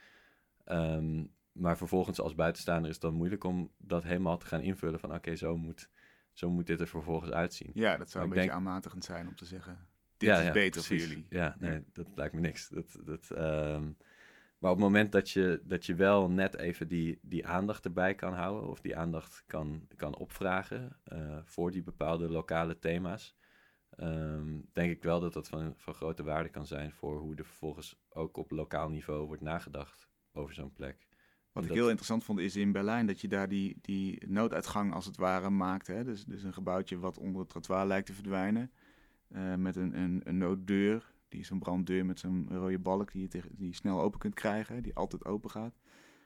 Ehm, maar vervolgens als buitenstaander is het dan moeilijk om dat helemaal te gaan invullen van oké, zo, moet, zo moet dit er vervolgens uitzien. Ja, dat zou een beetje denk- aanmatigend zijn om te zeggen, dit Ja, is ja, beter precies. voor jullie. Ja, nee, dat lijkt me niks. Dat, dat, ehm, maar op het moment dat je, dat je wel net even die, die aandacht erbij kan houden, of die aandacht kan, kan opvragen eh, voor die bepaalde lokale thema's, ehm, denk ik wel dat dat van, van grote waarde kan zijn voor hoe er vervolgens ook op lokaal niveau wordt nagedacht over zo'n plek. Wat ik heel interessant vond is in Berlijn dat je daar die, die nooduitgang als het ware maakt. Hè? Dus, dus een gebouwtje wat onder het trottoir lijkt te verdwijnen. eh, met een, een, een nooddeur. Die is een branddeur met zo'n rode balk die je, tegen, die je snel open kunt krijgen. Die altijd open gaat.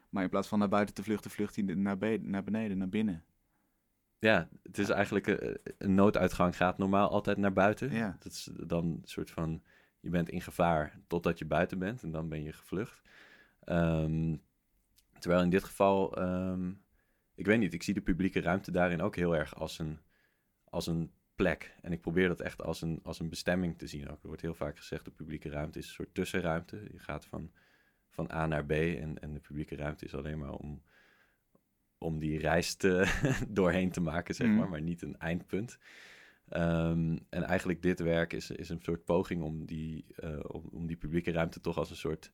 Maar in plaats van naar buiten te vluchten, vlucht hij naar, naar beneden, naar binnen. Ja, het is eigenlijk een, een nooduitgang gaat normaal altijd naar buiten. Ja. Dat is dan een soort van, je bent in gevaar totdat je buiten bent en dan ben je gevlucht. Ehm, terwijl in dit geval, ehm, ik weet niet, ik zie de publieke ruimte daarin ook heel erg als een, als een plek. En ik probeer dat echt als een, als een bestemming te zien ook. Er wordt heel vaak gezegd, de publieke ruimte is een soort tussenruimte. Je gaat van, van A naar B en, en de publieke ruimte is alleen maar om, om die reis te, doorheen te maken, zeg Mhm. maar, maar niet een eindpunt. Ehm, en eigenlijk dit werk is, is een soort poging om die, eh, om, om die publieke ruimte toch als een soort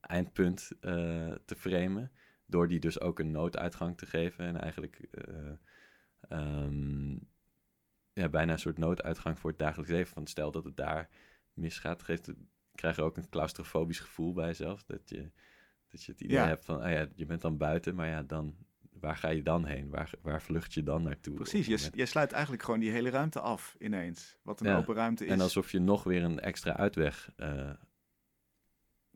eindpunt eh, te framen. Door die dus ook een nooduitgang te geven. En eigenlijk eh, ehm, ja, bijna een soort nooduitgang voor het dagelijks leven. Van stel dat het daar misgaat, geeft het, krijg je ook een claustrofobisch gevoel bij jezelf. Dat je, dat je het idee Ja. hebt van, ah ja, je bent dan buiten, maar ja, dan waar ga je dan heen? Waar, waar vlucht je dan naartoe? Precies, je, je sluit eigenlijk gewoon die hele ruimte af ineens. Wat een open ruimte is. En alsof je nog weer een extra uitweg uh,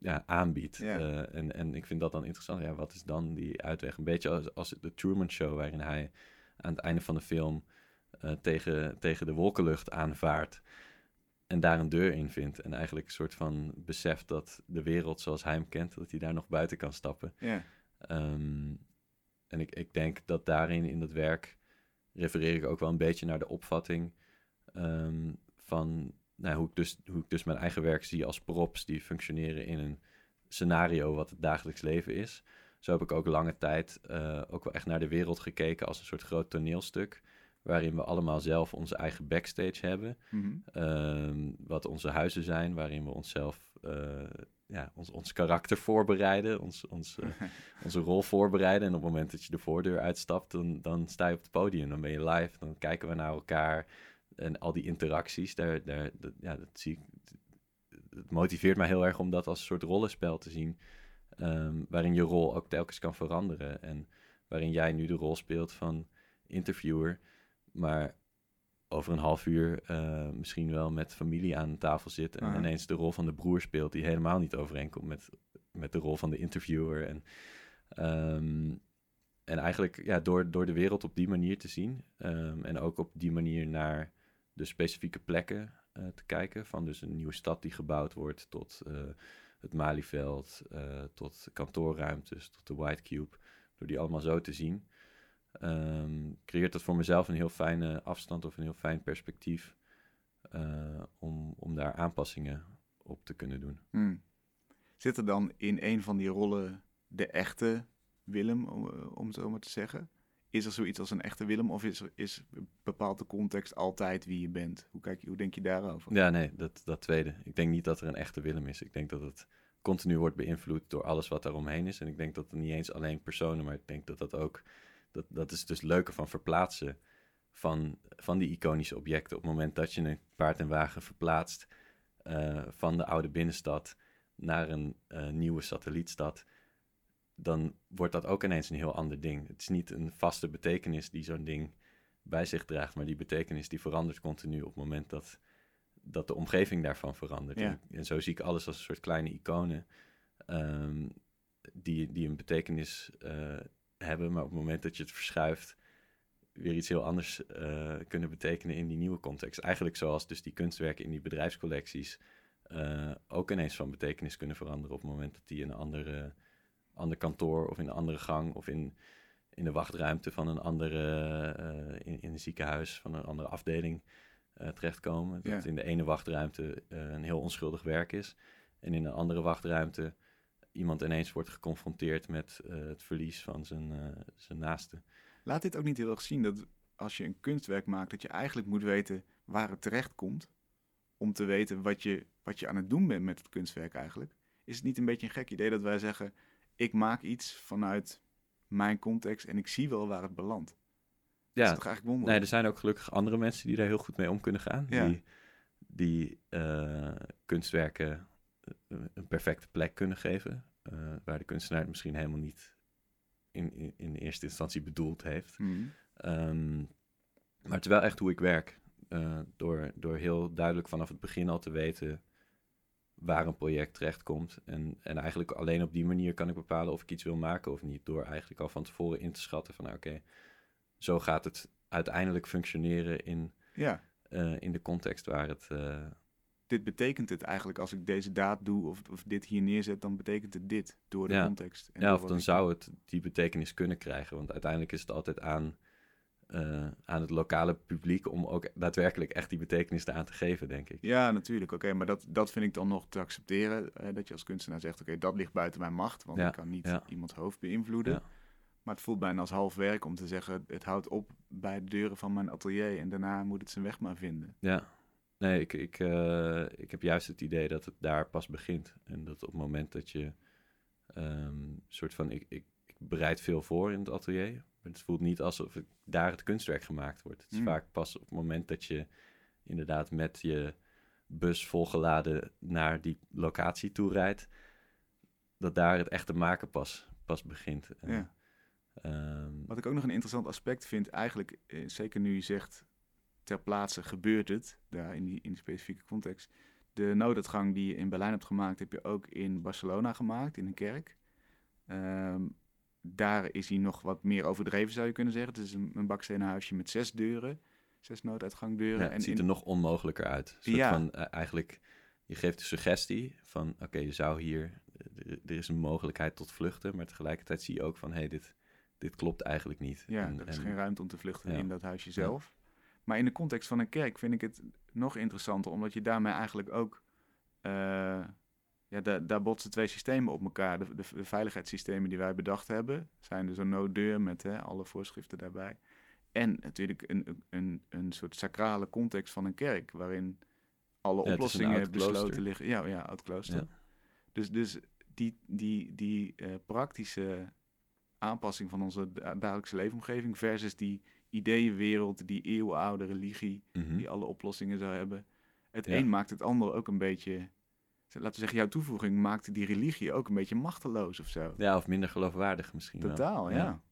ja, aanbiedt. Uh, en, en ik vind dat dan interessant. Ja, wat is dan die uitweg? Een beetje als, als de Truman Show, waarin hij aan het einde van de film uh, tegen, tegen de wolkenlucht aanvaart. En daar een deur in vindt. En eigenlijk een soort van beseft dat de wereld zoals hij hem kent, dat hij daar nog buiten kan stappen. Ja. Um, en ik, ik denk dat daarin, in dat werk, refereer ik ook wel een beetje naar de opvatting um, van nou, hoe, ik dus, hoe ik dus mijn eigen werk zie als props die functioneren in een scenario wat het dagelijks leven is. Zo heb ik ook lange tijd uh, ook wel echt naar de wereld gekeken als een soort groot toneelstuk. Waarin we allemaal zelf onze eigen backstage hebben. Mm -hmm. wat onze huizen zijn, waarin we onszelf uh, ja, ons, ons karakter voorbereiden, ons, ons, uh, onze rol voorbereiden. En op het moment dat je de voordeur uitstapt, dan, dan sta je op het podium, dan ben je live, dan kijken we naar elkaar. En al die interacties, daar, daar, dat, ja, dat zie ik. Het motiveert mij heel erg om dat als een soort rollenspel te zien. Um, waarin je rol ook telkens kan veranderen. En waarin jij nu de rol speelt van interviewer. Maar over een half uur uh, misschien wel met familie aan tafel zit. En ineens de rol van de broer speelt, die helemaal niet overeenkomt met, met de rol van de interviewer. En, um, en eigenlijk ja, door, door de wereld op die manier te zien. Um, en ook op die manier naar de specifieke plekken uh, te kijken. Van dus een nieuwe stad die gebouwd wordt tot uh, het Malieveld, tot kantoorruimtes, tot de White Cube. Door die allemaal zo te zien um, creëert dat voor mezelf een heel fijne afstand of een heel fijn perspectief uh, om, om daar aanpassingen op te kunnen doen. Hmm. Zit er dan in een van die rollen de echte Willem, om, eh, om het zo maar te zeggen? Is er zoiets als een echte Willem of is, is bepaalt de context altijd wie je bent? Hoe, kijk hoe denk je daarover? Ja, nee, dat, dat tweede. Ik denk niet dat er een echte Willem is. Ik denk dat het continu wordt beïnvloed door alles wat er omheen is. En ik denk dat het niet eens alleen personen, maar ik denk dat dat ook dat, dat is dus het leuke van verplaatsen van, van die iconische objecten. Op het moment dat je een paard en wagen verplaatst uh, van de oude binnenstad naar een uh, nieuwe satellietstad, dan wordt dat ook ineens een heel ander ding. Het is niet een vaste betekenis die zo'n ding bij zich draagt, maar die betekenis die verandert continu op het moment dat, dat de omgeving daarvan verandert. Ja. En, en, zo zie ik alles als een soort kleine iconen um, die, die een betekenis uh, hebben, maar op het moment dat je het verschuift, weer iets heel anders uh, kunnen betekenen in die nieuwe context. Eigenlijk zoals dus die kunstwerken in die bedrijfscollecties uh, ook ineens van betekenis kunnen veranderen op het moment dat die in een andere, ander kantoor of in een andere gang of in, in de wachtruimte van een andere, uh, in, in een ziekenhuis van een andere afdeling terechtkomen. Dat in de ene wachtruimte een heel onschuldig werk is en in een andere wachtruimte iemand ineens wordt geconfronteerd met het verlies van zijn, zijn naaste. Laat dit ook niet heel erg zien dat als je een kunstwerk maakt, dat je eigenlijk moet weten waar het terecht komt. Om te weten wat je, wat je aan het doen bent met het kunstwerk eigenlijk. Is het niet een beetje een gek idee dat wij zeggen: ik maak iets vanuit mijn context en ik zie wel waar het belandt? Ja, dat is toch eigenlijk wonderlijk? Nee, er zijn ook gelukkig andere mensen die daar heel goed mee om kunnen gaan. Ja. Die, die uh, kunstwerken een perfecte plek kunnen geven. Uh, waar de kunstenaar het misschien helemaal niet in, in, in eerste instantie bedoeld heeft. Mm. Um, maar het is wel echt hoe ik werk. Uh, door, door heel duidelijk vanaf het begin al te weten waar een project terechtkomt. En, en eigenlijk alleen op die manier kan ik bepalen of ik iets wil maken of niet. Door eigenlijk al van tevoren in te schatten van nou, oké, zo gaat het uiteindelijk functioneren in, ja. uh, in de context waar het, uh, dit betekent het eigenlijk als ik deze daad doe of, of dit hier neerzet, dan betekent het dit door de ja. context. En ja, of dan zou het die betekenis kunnen krijgen. Want uiteindelijk is het altijd aan, uh, aan het lokale publiek om ook daadwerkelijk echt die betekenis aan te geven, denk ik. Ja, natuurlijk. Oké, maar dat, dat vind ik dan nog te accepteren. Uh, dat je als kunstenaar zegt, oké, dat ligt buiten mijn macht, want ja. ik kan niet ja. iemands hoofd beïnvloeden. Maar het voelt bijna als half werk om te zeggen, het houdt op bij de deuren van mijn atelier en daarna moet het zijn weg maar vinden. Ja, Nee, ik, ik, uh, ik heb juist het idee dat het daar pas begint. En dat op het moment dat je um, soort van. Ik, ik, ik, bereid veel voor in het atelier. Het voelt niet alsof ik, daar het kunstwerk gemaakt wordt. Het is Mm. vaak pas op het moment dat je inderdaad met je bus volgeladen naar die locatie toe rijdt. Dat daar het echte maken pas, pas begint. Ja. Ehm, Wat ik ook nog een interessant aspect vind, eigenlijk, eh, zeker nu je zegt ter plaatse gebeurt het, daar in die, in die specifieke context. De nooduitgang die je in Berlijn hebt gemaakt, heb je ook in Barcelona gemaakt, in een kerk. Ehm, daar is hij nog wat meer overdreven, zou je kunnen zeggen. Het is een, een bakstenen huisje met zes deuren, zes nooduitgangdeuren. ja, het en ziet in- er nog onmogelijker uit. Een soort Ja. van, eh, eigenlijk, je geeft de suggestie van, oké, je zou hier, er, er is een mogelijkheid tot vluchten, maar tegelijkertijd zie je ook van, hé, hey, dit, dit klopt eigenlijk niet. Ja, En- er is en- geen ruimte om te vluchten Ja. in dat huisje zelf. Maar in de context van een kerk vind ik het nog interessanter, omdat je daarmee eigenlijk ook. eh, ja, da- daar botsen twee systemen op elkaar. De, de, de veiligheidssystemen die wij bedacht hebben, zijn dus een nooddeur met hè, alle voorschriften daarbij. En natuurlijk een, een, een soort sacrale context van een kerk, waarin alle Ja, oplossingen besloten liggen. Ja, ja, oud klooster. Ja. Dus, dus die, die, die eh, praktische aanpassing van onze da- dagelijkse leefomgeving versus die ideeënwereld, die eeuwenoude religie, Mhm. die alle oplossingen zou hebben. Het Ja. een maakt het ander ook een beetje, laten we zeggen, jouw toevoeging maakte die religie ook een beetje machteloos of zo. Ja, of minder geloofwaardig misschien wel. Totaal, ja. Ja.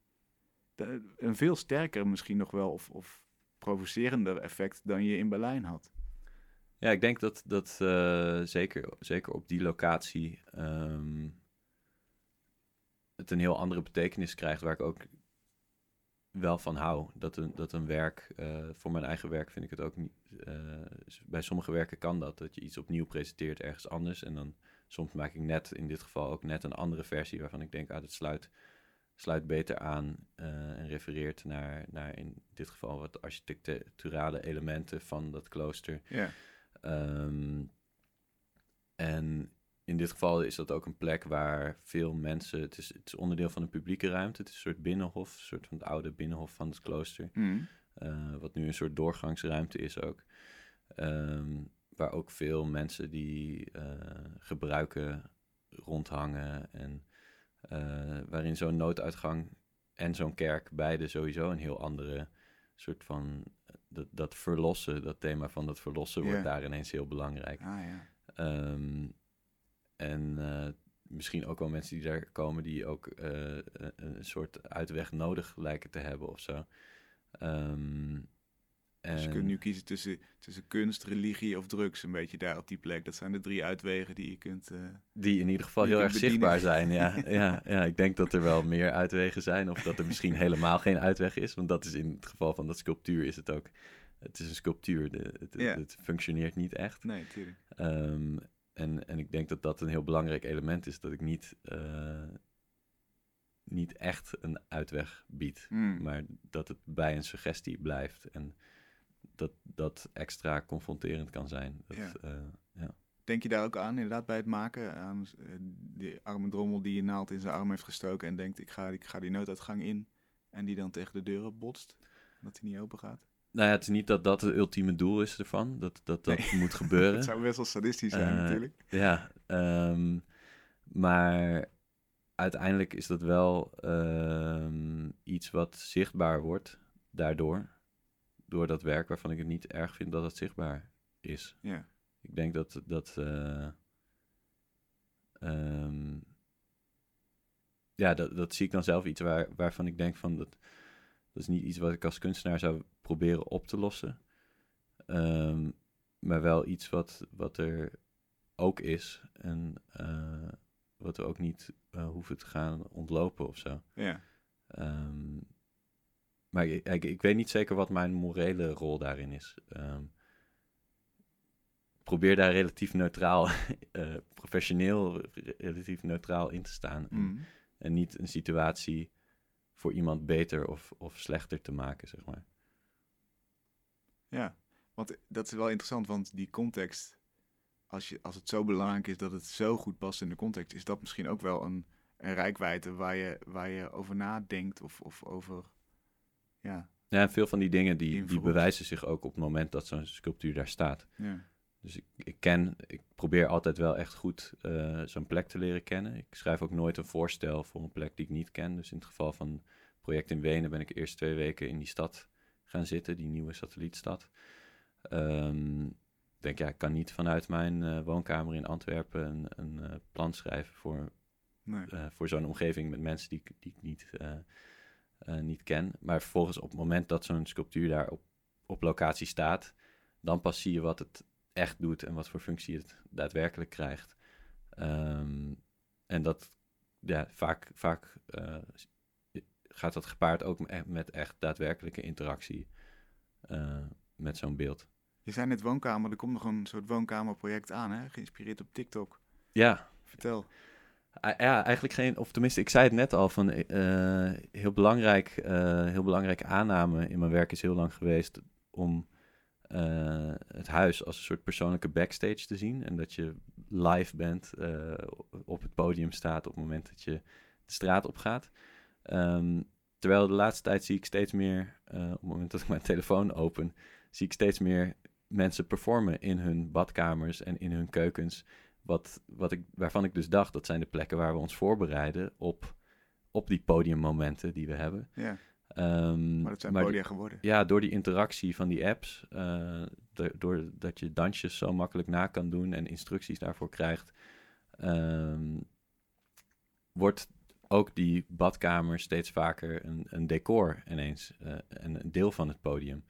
De- een veel sterker misschien nog wel, of, of provocerender effect dan je in Berlijn had. Ja, ik denk dat, dat eh, zeker, zeker op die locatie ehm, het een heel andere betekenis krijgt, waar ik ook wel van hou. Dat een, dat een werk, eh, voor mijn eigen werk vind ik het ook niet, eh, bij sommige werken kan dat, dat je iets opnieuw presenteert ergens anders. En dan soms maak ik net, in dit geval ook net een andere versie waarvan ik denk, ah, dat sluit, sluit beter aan eh, en refereert naar, naar in dit geval wat architecturale elementen van dat klooster. Ja, Ehm, en in dit geval is dat ook een plek waar veel mensen. Het is, het is onderdeel van een publieke ruimte. Het is een soort binnenhof, een soort van het oude binnenhof van het klooster. Mm. eh, wat nu een soort doorgangsruimte is ook. Ehm, waar ook veel mensen die eh, gebruiken rondhangen. En eh, waarin zo'n nooduitgang en zo'n kerk beide sowieso een heel andere soort van. Dat, dat verlossen, dat thema van dat verlossen wordt daar ineens heel belangrijk. ah ja. Ehm, en eh, misschien ook wel mensen die daar komen die ook eh, een, een soort uitweg nodig lijken te hebben of zo. Ehm, Dus je kunt nu kiezen tussen, tussen kunst, religie of drugs, een beetje daar op die plek. Dat zijn de drie uitwegen die je kunt... eh, Die in ieder geval heel erg bedienen. zichtbaar zijn. Ja, ja, ja, ik denk dat er wel meer uitwegen zijn. Of dat er misschien helemaal geen uitweg is. Want dat is in het geval van dat sculptuur is het ook. Het is een sculptuur. De, het, Ja. het functioneert niet echt. nee, natuurlijk. Ehm, en, en ik denk dat dat een heel belangrijk element is. Dat ik niet, eh, niet echt een uitweg bied. Mm. Maar dat het bij een suggestie blijft. En dat dat extra confronterend kan zijn. Dat, Ja. eh, Denk je daar ook aan, inderdaad, bij het maken? Aan eh, die arme drommel die je naald in zijn arm heeft gestoken en denkt, ik ga, ik ga die nooduitgang in. En die dan tegen de deuren botst, dat hij niet open gaat. Nou ja, het is niet dat dat het ultieme doel is ervan. Dat dat, dat Nee. moet gebeuren. Het zou best wel sadistisch zijn, Eh, natuurlijk. Ja, ehm, maar uiteindelijk is dat wel ehm, iets wat zichtbaar wordt daardoor. Door dat werk waarvan ik het niet erg vind dat het zichtbaar is. Ja. Ik denk dat dat. eh, ehm, ja, dat, dat zie ik dan zelf iets waar, waarvan ik denk van dat. Dat is niet iets wat ik als kunstenaar zou proberen op te lossen. Ehm, maar wel iets wat, wat er ook is. En eh, wat we ook niet eh, hoeven te gaan ontlopen of zo. Ja. Ehm, maar ik, ik, ik weet niet zeker wat mijn morele rol daarin is. Ik probeer daar relatief neutraal, eh, professioneel re- relatief neutraal in te staan. En, Mm. en niet een situatie voor iemand beter of, of slechter te maken, zeg maar. Ja, want dat is wel interessant, want die context, als, je, als het zo belangrijk is dat het zo goed past in de context, is dat misschien ook wel een, een rijkwijde waar je, waar je over nadenkt of, of over, ja, Ja, en veel van die dingen die, die bewijzen zich ook op het moment dat zo'n sculptuur daar staat. ja. Dus ik, ik ken, ik probeer altijd wel echt goed eh, zo'n plek te leren kennen. Ik schrijf ook nooit een voorstel voor een plek die ik niet ken. Dus in het geval van het project in Wenen ben ik eerst twee weken in die stad gaan zitten, die nieuwe satellietstad. Ehm, ik denk, ja, ik kan niet vanuit mijn eh, woonkamer in Antwerpen een, een eh, plan schrijven voor, Nee. voor zo'n omgeving met mensen die, ik- die ik niet, niet ken. Maar vervolgens op het moment dat zo'n sculptuur daar op, op locatie staat, dan pas zie je wat het echt doet en wat voor functie het daadwerkelijk krijgt. Ehm, en dat, ja, vaak, vaak gaat dat gepaard ook met echt daadwerkelijke interactie met zo'n beeld. Je zei net woonkamer, er komt nog een soort woonkamerproject aan, hè? geïnspireerd op TikTok. Ja. Vertel. Ja, eigenlijk geen, of tenminste, ik zei het net al, van uh, heel belangrijk, heel belangrijke aanname in mijn werk is heel lang geweest om uh, het huis als een soort persoonlijke backstage te zien. En dat je live bent, op het podium staat op het moment dat je de straat op gaat. Um, terwijl de laatste tijd zie ik steeds meer, op het moment dat ik mijn telefoon open, zie ik steeds meer mensen performen in hun badkamers en in hun keukens. Wat, wat ik, waarvan ik dus dacht, dat zijn de plekken waar we ons voorbereiden op, op die podiummomenten die we hebben. Um, maar dat zijn podia geworden. Ja, door die interactie van die apps, uh, doordat je dansjes zo makkelijk na kan doen en instructies daarvoor krijgt, um, wordt ook die badkamer steeds vaker een, een decor ineens uh, en een deel van het podium.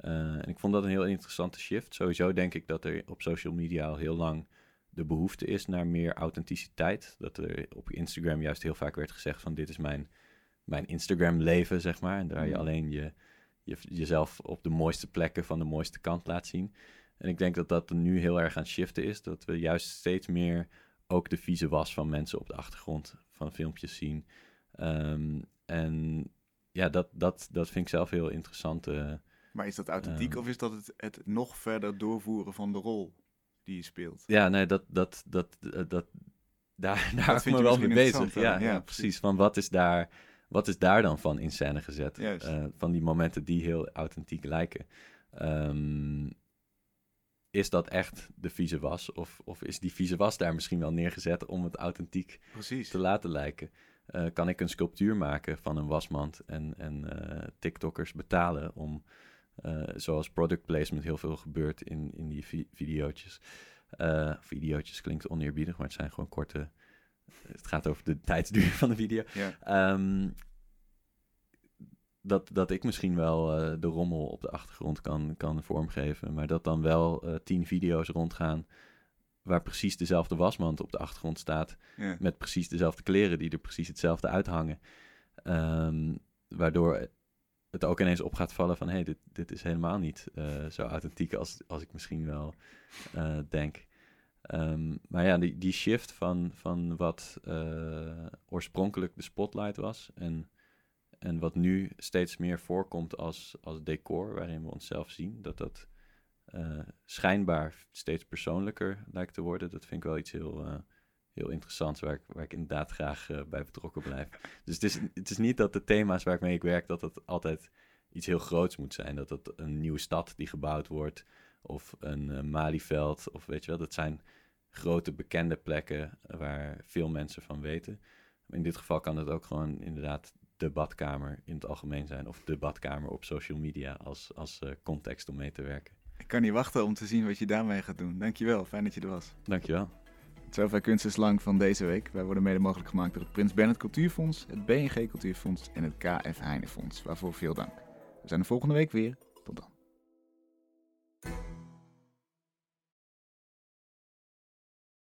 Uh, en ik vond dat een heel interessante shift. Sowieso denk ik dat er op social media al heel lang de behoefte is naar meer authenticiteit. Dat er op Instagram juist heel vaak werd gezegd van dit is mijn, mijn Instagram leven, zeg maar. En daar je mhm. alleen je, je, jezelf op de mooiste plekken van de mooiste kant laat zien. En ik denk dat dat nu heel erg aan het shiften is. Dat we juist steeds meer ook de vieze was van mensen op de achtergrond van filmpjes zien. Um, en ja, dat, dat, dat vind ik zelf heel interessant. Uh, maar is dat authentiek of is dat het, het nog verder doorvoeren van de rol die je speelt? Ja, nee, dat, dat, dat, dat, dat daar, daar ik me wel mee bezig. Ja, ja, precies. Van wat is daar, wat is daar dan van in scène gezet? Uh, van die momenten die heel authentiek lijken. Um, is dat echt de vieze was? Of, of is die vieze was daar misschien wel neergezet om het authentiek Precies. te laten lijken? Uh, kan ik een sculptuur maken van een wasmand en, en uh, TikTokkers betalen om uh, zoals product placement heel veel gebeurt in, in die vi videootjes. Videootjes klinkt oneerbiedig, maar het zijn gewoon korte... Het gaat over de tijdsduur van de video. Um, dat, dat ik misschien wel uh, de rommel op de achtergrond kan, kan vormgeven. Maar dat dan wel uh, tien video's rondgaan waar precies dezelfde wasmand op de achtergrond staat. Met precies dezelfde kleren die er precies hetzelfde uithangen. Um, waardoor het ook ineens op gaat vallen van... hé, hey, dit, dit is helemaal niet uh, zo authentiek als, als ik misschien wel denk. Um, maar ja, die, die shift van, van wat uh, oorspronkelijk de spotlight was... en, en wat nu steeds meer voorkomt als, als decor waarin we onszelf zien... dat dat schijnbaar steeds persoonlijker lijkt te worden. Dat vind ik wel iets heel heel interessant, waar ik, waar ik inderdaad graag bij betrokken blijf. Dus het is, het is niet dat de thema's waarmee ik werk, dat het altijd iets heel groots moet zijn. Dat het een nieuwe stad die gebouwd wordt, of een uh, Malieveld, of weet je wel, dat zijn grote bekende plekken waar veel mensen van weten. In dit geval kan het ook gewoon inderdaad de badkamer in het algemeen zijn, of de badkamer op social media als, als uh, context om mee te werken. Ik kan niet wachten om te zien wat je daarmee gaat doen. Dankjewel, fijn dat je er was. Dankjewel. Zover Kunst is Lang van deze week. Wij worden mede mogelijk gemaakt door het Prins Bernhard Cultuurfonds, het BNG Cultuurfonds en het KF Heinefonds. Waarvoor veel dank. We zijn er volgende week weer.